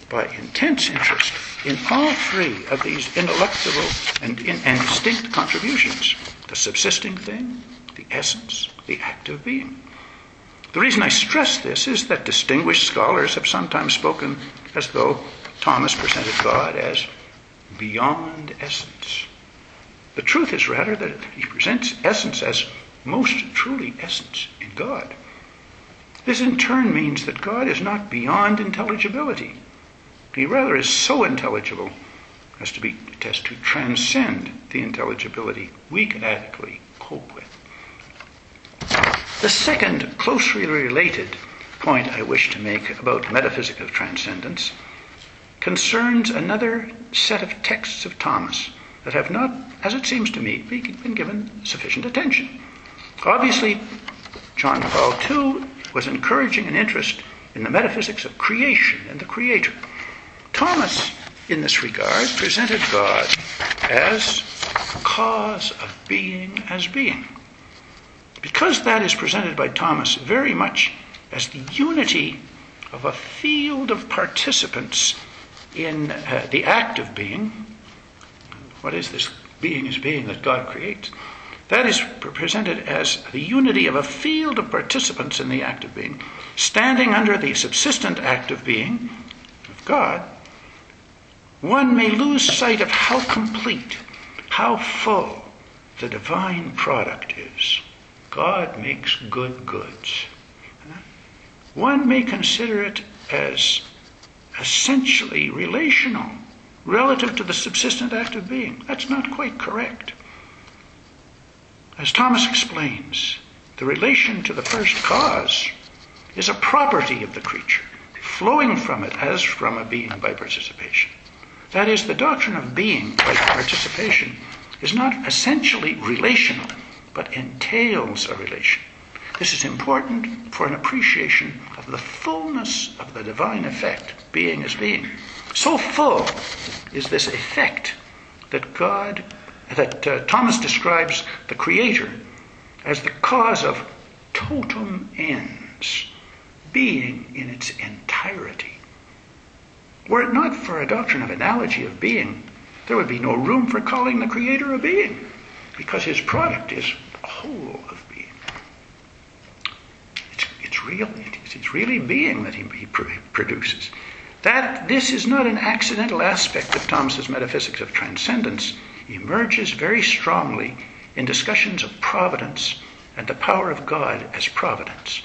by intense interest in all three of these ineluctable and, in, and distinct contributions the subsisting thing, the essence, the active being. The reason I stress this is that distinguished scholars have sometimes spoken as though Thomas presented God as beyond essence. The truth is rather that he presents essence as most truly essence in God. This in turn means that God is not beyond intelligibility. He rather is so intelligible as to be as to transcend the intelligibility we can adequately cope with. The second closely related point I wish to make about metaphysics of transcendence concerns another set of texts of Thomas that have not, as it seems to me, been given sufficient attention. Obviously, John Paul II was encouraging an interest in the metaphysics of creation and the Creator. Thomas, in this regard, presented God as cause of being as being. Because that is presented by Thomas very much as the unity of a field of participants in uh, the act of being, what is this being as being that God creates? That is presented as the unity of a field of participants in the act of being, standing under the subsistent act of being of God. One may lose sight of how complete, how full the divine product is. God makes good goods. One may consider it as essentially relational relative to the subsistent act of being. That's not quite correct. As Thomas explains, the relation to the first cause is a property of the creature, flowing from it as from a being by participation. That is, the doctrine of being by participation is not essentially relational, but entails a relation. This is important for an appreciation of the fullness of the divine effect, being as being. So full is this effect that God that uh, Thomas describes the Creator as the cause of totum ens, being in its entirety. Were it not for a doctrine of analogy of being, there would be no room for calling the Creator a being, because his product is a whole of being. It's, it's real. It's, it's really being that he, he produces. That this is not an accidental aspect of Thomas's metaphysics of transcendence emerges very strongly in discussions of providence and the power of God as providence.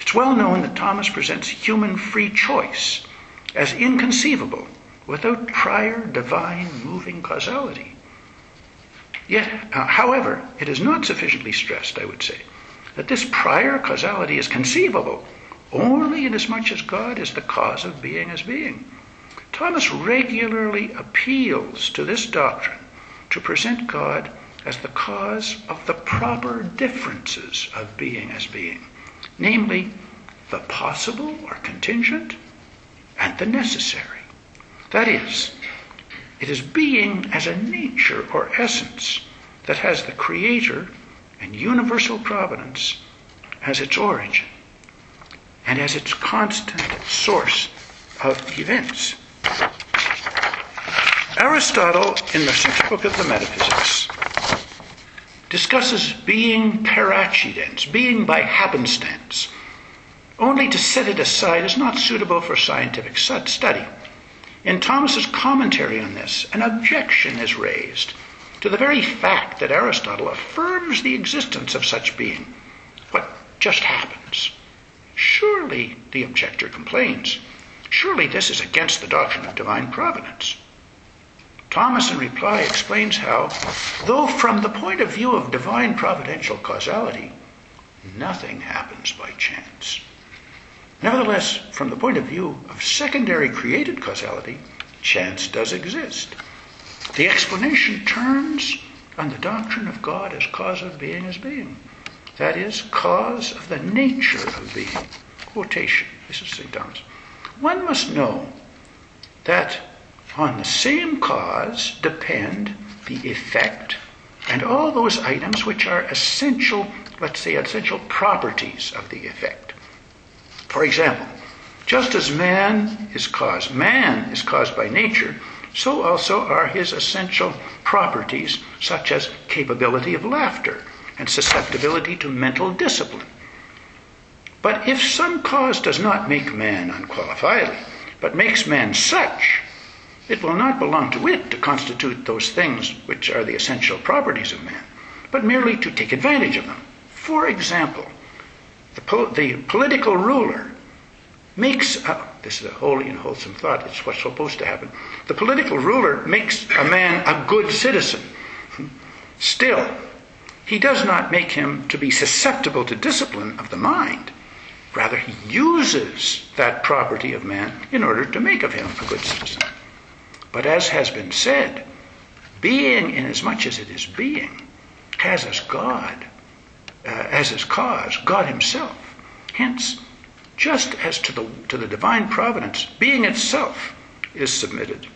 It's well known that Thomas presents human free choice as inconceivable without prior divine moving causality. Yet, uh, however, it is not sufficiently stressed, I would say, that this prior causality is conceivable only inasmuch as God is the cause of being as being. Thomas regularly appeals to this doctrine to present God as the cause of the proper differences of being as being, namely, the possible or contingent and the necessary. That is, it is being as a nature or essence that has the Creator and universal providence as its origin and as its constant source of events. Aristotle, in the sixth book of the Metaphysics, discusses being per accidens, being by happenstance. Only to set it aside is not suitable for scientific study. In Thomas's commentary on this, an objection is raised to the very fact that Aristotle affirms the existence of such being. What just happens? Surely, the objector complains, surely this is against the doctrine of divine providence. Thomas, in reply, explains how, though from the point of view of divine providential causality, nothing happens by chance. Nevertheless, from the point of view of secondary created causality, chance does exist. The explanation turns on the doctrine of God as cause of being as being. That is, cause of the nature of being. Quotation. This is St. Thomas. One must know that on the same cause depend the effect and all those items which are essential, let's say, essential properties of the effect. For example, just as man is caused, man is caused by nature, so also are his essential properties, such as capability of laughter and susceptibility to mental discipline. But if some cause does not make man unqualifiedly, but makes man such, It will not belong to it to constitute those things which are the essential properties of man, but merely to take advantage of them. For example, the, po- the political ruler makes, this is a holy and wholesome thought, it's what's supposed to happen. The political ruler makes a man a good citizen. Still, he does not make him to be susceptible to discipline of the mind. Rather, he uses that property of man in order to make of him a good citizen. But as has been said, being, inasmuch as it is being, has as God, uh, as its cause, God Himself. Hence, just as to the, to the divine providence, being itself is submitted,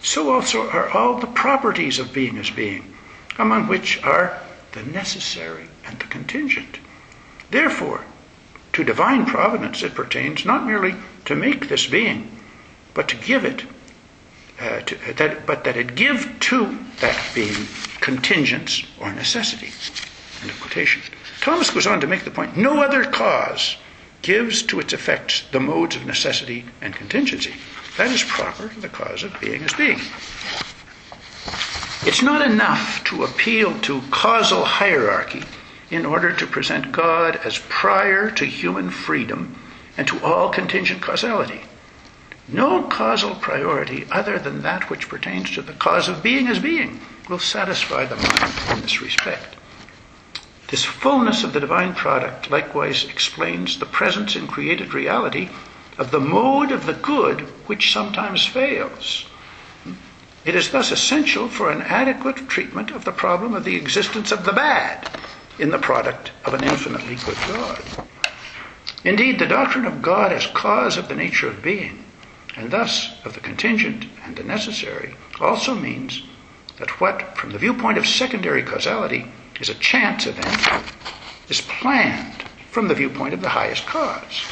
so also are all the properties of being as being, among which are the necessary and the contingent. Therefore, to divine providence it pertains not merely to make this being, but to give it uh, to, uh, that, but that it give to that being contingents or necessity. End of quotation. Thomas goes on to make the point no other cause gives to its effects the modes of necessity and contingency. That is proper to the cause of being as being. It's not enough to appeal to causal hierarchy in order to present God as prior to human freedom and to all contingent causality. No causal priority other than that which pertains to the cause of being as being will satisfy the mind in this respect. This fullness of the divine product likewise explains the presence in created reality of the mode of the good which sometimes fails. It is thus essential for an adequate treatment of the problem of the existence of the bad in the product of an infinitely good God. Indeed, the doctrine of God as cause of the nature of being and thus of the contingent and the necessary, also means that what, from the viewpoint of secondary causality, is a chance event, is planned from the viewpoint of the highest cause.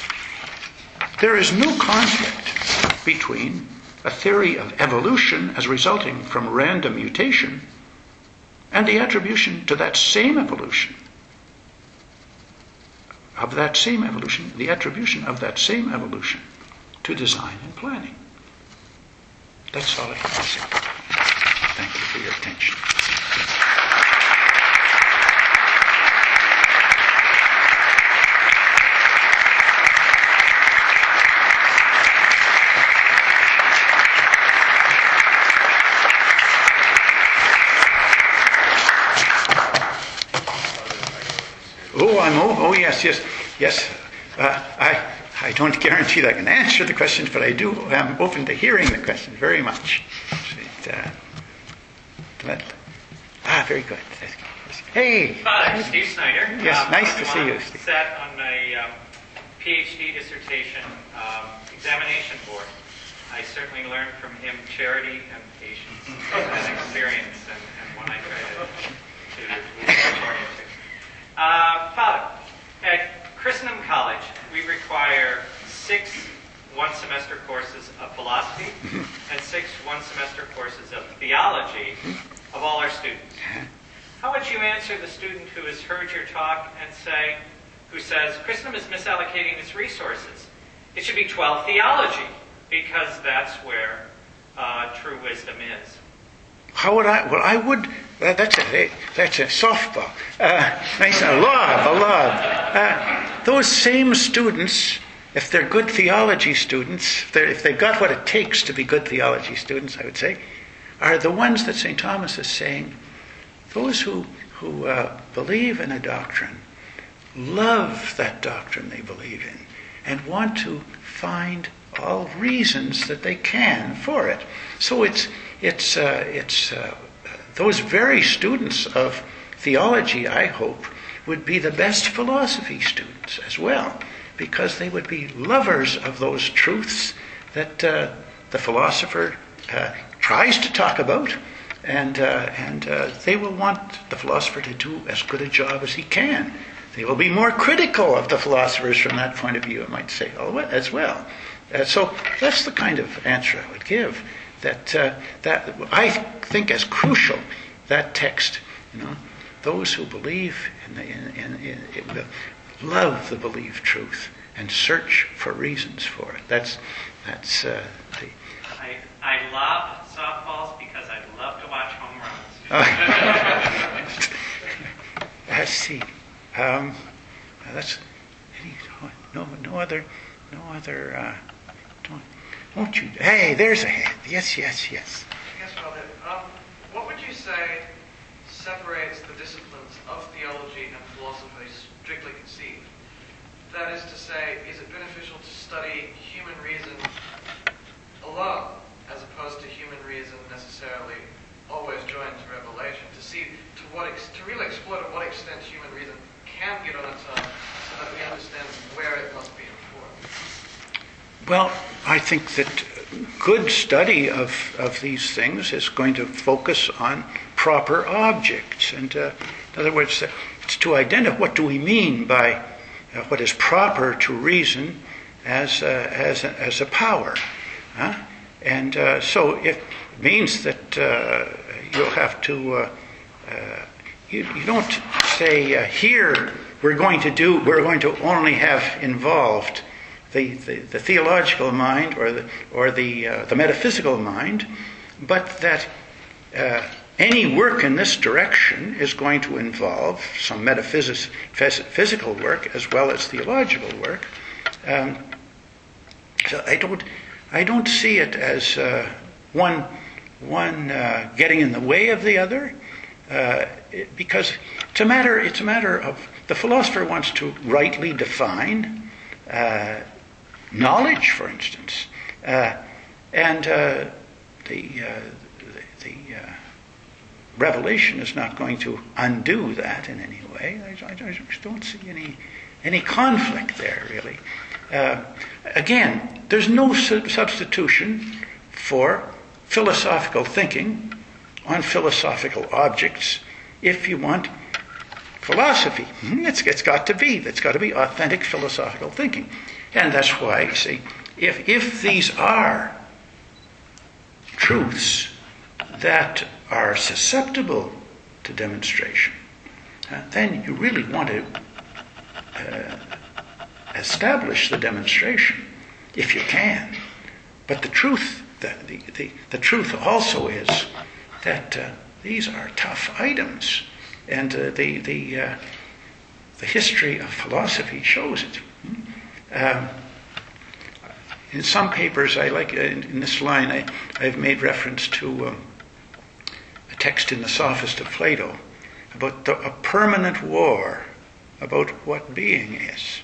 There is no conflict between a theory of evolution as resulting from random mutation and the attribution to that same evolution of that same evolution, the attribution of that same evolution to design and planning. That's all I have to say. Thank you for your attention. Oh, I'm oh, oh yes, yes, yes. Uh, I I don't guarantee that I can answer the questions, but I do. I'm open to hearing the questions very much. Uh, but, ah, very good. Hey. Father, Steve Snyder. Yes, um, nice to see you. Steve. Sat on my um, PhD dissertation um, examination board. I certainly learned from him charity and patience and experience, and, and one I try to uh, Father, at Christendom College, we require six one semester courses of philosophy and six one semester courses of theology of all our students. How would you answer the student who has heard your talk and say, who says, Christendom is misallocating its resources? It should be 12 theology because that's where uh, true wisdom is. How would I? Well, I would. That's a that's a softball. Uh, nice, a lob, a. Uh, those same students, if they're good theology students, if, if they've got what it takes to be good theology students, I would say, are the ones that St. Thomas is saying. Those who who uh, believe in a doctrine, love that doctrine they believe in, and want to find all reasons that they can for it. So it's it's, uh, it's uh, those very students of theology, I hope, would be the best philosophy students as well, because they would be lovers of those truths that uh, the philosopher uh, tries to talk about, and, uh, and uh, they will want the philosopher to do as good a job as he can. They will be more critical of the philosophers from that point of view, I might say, as well. so that's the kind of answer I would give that, uh, that I think as crucial, that text, you know, those who believe in, the, in, in, in, love the believed truth and search for reasons for it. That's, that's uh, the, I, I love softballs because I love to watch home runs. I see. Um, that's any, no, no other, no other. Uh, won't you? Hey, there's a hand. Yes, yes, yes. Yes, Father. Um, what would you say separates the disciplines of theology and philosophy strictly conceived? That is to say, is it beneficial to study human reason alone, as opposed to human reason necessarily always joined to revelation? To see to what ex- to really explore to what extent human reason can get on its own, so that we understand where it must be informed. Well, I think that good study of, of these things is going to focus on proper objects. And uh, in other words, it's to identify what do we mean by uh, what is proper to reason as, uh, as, a, as a power. Huh? And uh, so it means that uh, you'll have to, uh, you, you don't say, here we're going to do, we're going to only have involved the, the, the theological mind or the, or the, uh, the metaphysical mind, but that uh, any work in this direction is going to involve some metaphysical physical work as well as theological work. Um, so I don't, I don't see it as uh, one, one uh, getting in the way of the other, uh, because it's a matter, it's a matter of the philosopher wants to rightly define uh, knowledge, for instance. Uh, and uh, the, uh, the, the uh, revelation is not going to undo that in any way. I, I, don't see any, any conflict there, really. Uh, again, there's no sub- substitution for philosophical thinking on philosophical objects if you want philosophy. Hmm, it's, it's got to be. It's got to be authentic philosophical thinking. And that's why, you see, if, if these are truths that are susceptible to demonstration, uh, then you really want to uh, establish the demonstration if you can. But the truth, the, the, the, the truth also is that uh, these are tough items, and uh, the, the, uh, the history of philosophy shows it. Um, in some papers, I like in, in this line, I, I've made reference to um, a text in the Sophist of Plato about the, a permanent war about what being is.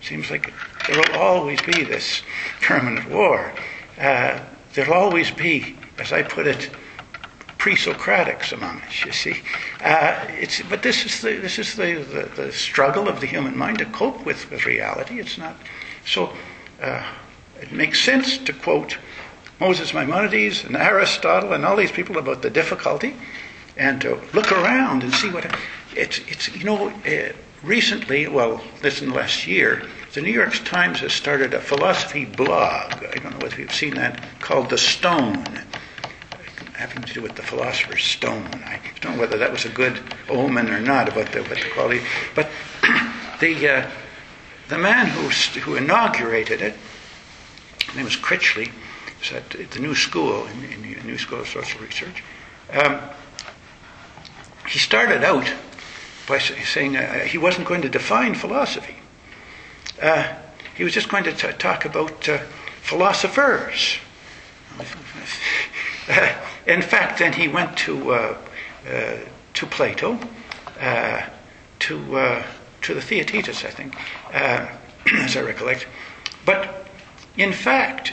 Seems like there will always be this permanent war. Uh, there'll always be, as I put it, pre-Socratics among us. You see, uh, it's but this is the this is the, the, the, struggle of the human mind to cope with with reality. It's not so. Uh, it makes sense to quote Moses Maimonides and Aristotle and all these people about the difficulty, and to look around and see what it's. It's you know. Uh, recently, well, this in the last year, the New York Times has started a philosophy blog. I don't know whether you've seen that, called The Stone having to do with the philosopher's stone. I don't know whether that was a good omen or not about the, about the quality. But the, uh, the man who, who inaugurated it, his name was Critchley, was at the New School, in, in the New School of Social Research. Um, he started out by saying uh, he wasn't going to define philosophy. Uh, he was just going to t- talk about uh, philosophers. in fact, then he went to uh, uh, to Plato, uh, to to the Theaetetus, I think, as I recollect. But in fact,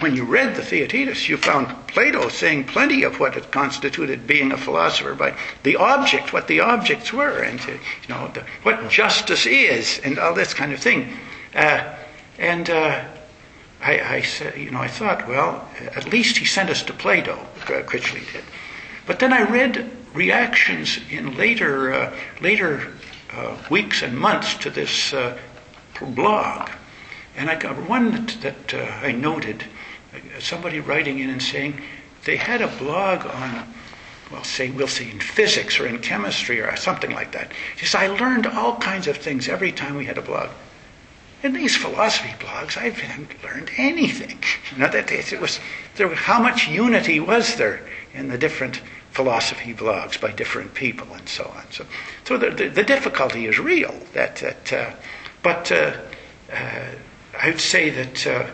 when you read the Theaetetus, you found Plato saying plenty of what it constituted being a philosopher by the object, what the objects were, and you know the, what justice is, and all this kind of thing. Uh, and uh, I, I, said, you know, I thought, well, at least he sent us to Plato. Uh, Critchley did. But then I read reactions in later uh, later uh, weeks and months to this uh, blog, and I got one that, that uh, I noted somebody writing in and saying they had a blog on, well, say we'll say in physics or in chemistry or something like that. He says I learned all kinds of things every time we had a blog. In these philosophy blogs, I haven't learned anything. You know, that it was there. How much unity was there in the different philosophy blogs by different people and so on? So, so the, the, the difficulty is real. That, that uh, but uh, uh, I would say that uh,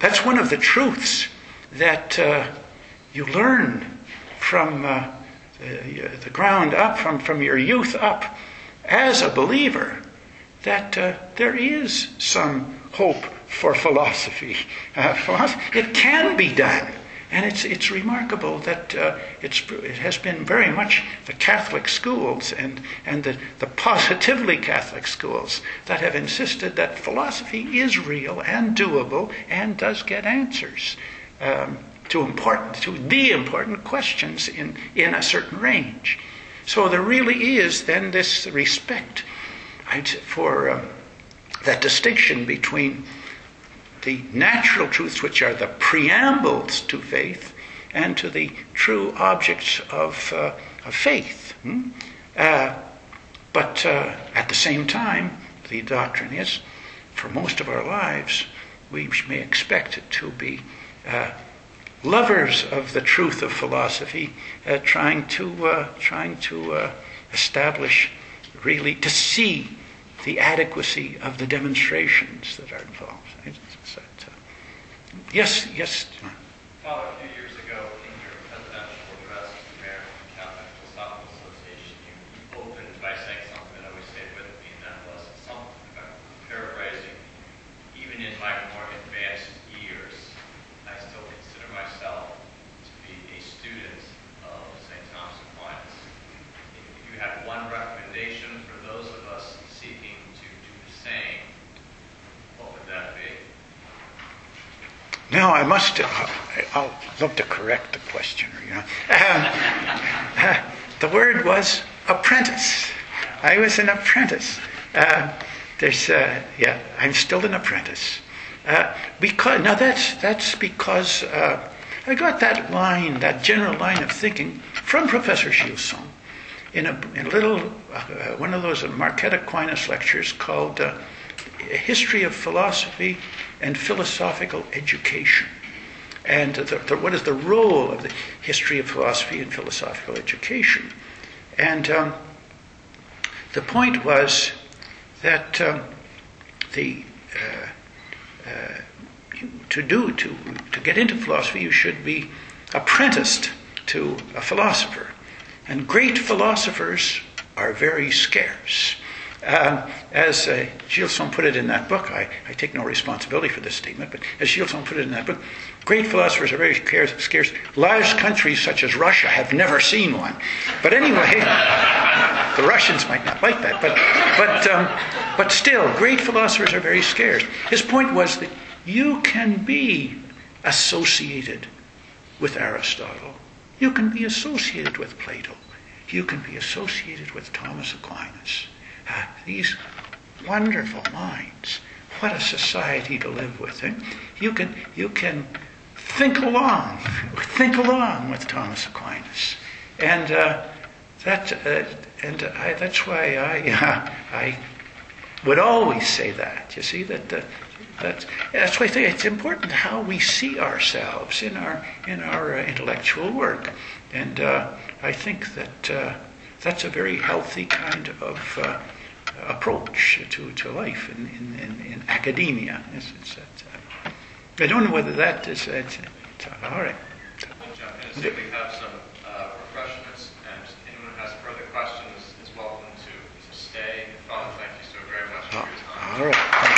that's one of the truths that uh, you learn from uh, the, the ground up, from, from your youth up, as a believer, that uh, there is some hope for philosophy. Uh, philosophy. It can be done. And it's, it's remarkable that uh, it's, it has been very much the Catholic schools and, and the, the positively Catholic schools that have insisted that philosophy is real and doable and does get answers um, to important, to the important questions in, in a certain range. So there really is then this respect for um, that distinction between the natural truths, which are the preambles to faith, and to the true objects of, uh, of faith. Hmm? Uh, but uh, at the same time, the doctrine is, for most of our lives, we may expect to be uh, lovers of the truth of philosophy, uh, trying to uh, trying to establish, really, to see the adequacy of the demonstrations that are involved. Uh, yes, yes. Father, a few years ago, in your presidential address to the American Catholic Philosophical Association, you opened by saying something that always stayed with me, and that was something about paraphrasing. Even in my more advanced years, I still consider myself to be a student of St. Thomas Aquinas. If you had one recommendation for those of us seeking to do the same, what would that be? Now I must. Uh, I'll love to correct the questioner. You know, uh, the word was apprentice. I was an apprentice. Uh, there's, uh, yeah, I'm still an apprentice. Uh, because now that's that's because uh, I got that line, that general line of thinking from Professor Gilson in a, in a little one of those Marquette Aquinas lectures called "A "History of Philosophy." And philosophical education. And the, the, what is the role of the history of philosophy and philosophical education? And um, the point was that um, the uh, uh, to do to to get into philosophy, you should be apprenticed to a philosopher, and great philosophers are very scarce. Um, as uh, Gilson put it in that book, I, I, take no responsibility for this statement, but as Gilson put it in that book, great philosophers are very scarce. Large countries such as Russia have never seen one. But anyway, the Russians might not like that, but, but, um, but still, great philosophers are very scarce. His point was that you can be associated with Aristotle, you can be associated with Plato, you can be associated with Thomas Aquinas these wonderful minds. What a society to live with. Eh? You can you can think along, think along with Thomas Aquinas, and uh, that uh, and I, that's why I uh, I would always say that. You see that. Uh, that's, that's why I think it's important how we see ourselves in our in our uh, intellectual work, and uh, I think that that's a very healthy kind of approach to, to life in, in, in, in academia. It's, it's, it's, I don't know whether that is it's, all right. Jump in. So we have some uh, refreshments, and anyone who has further questions is welcome to, to stay. Father, thank you so very much for your time. All right.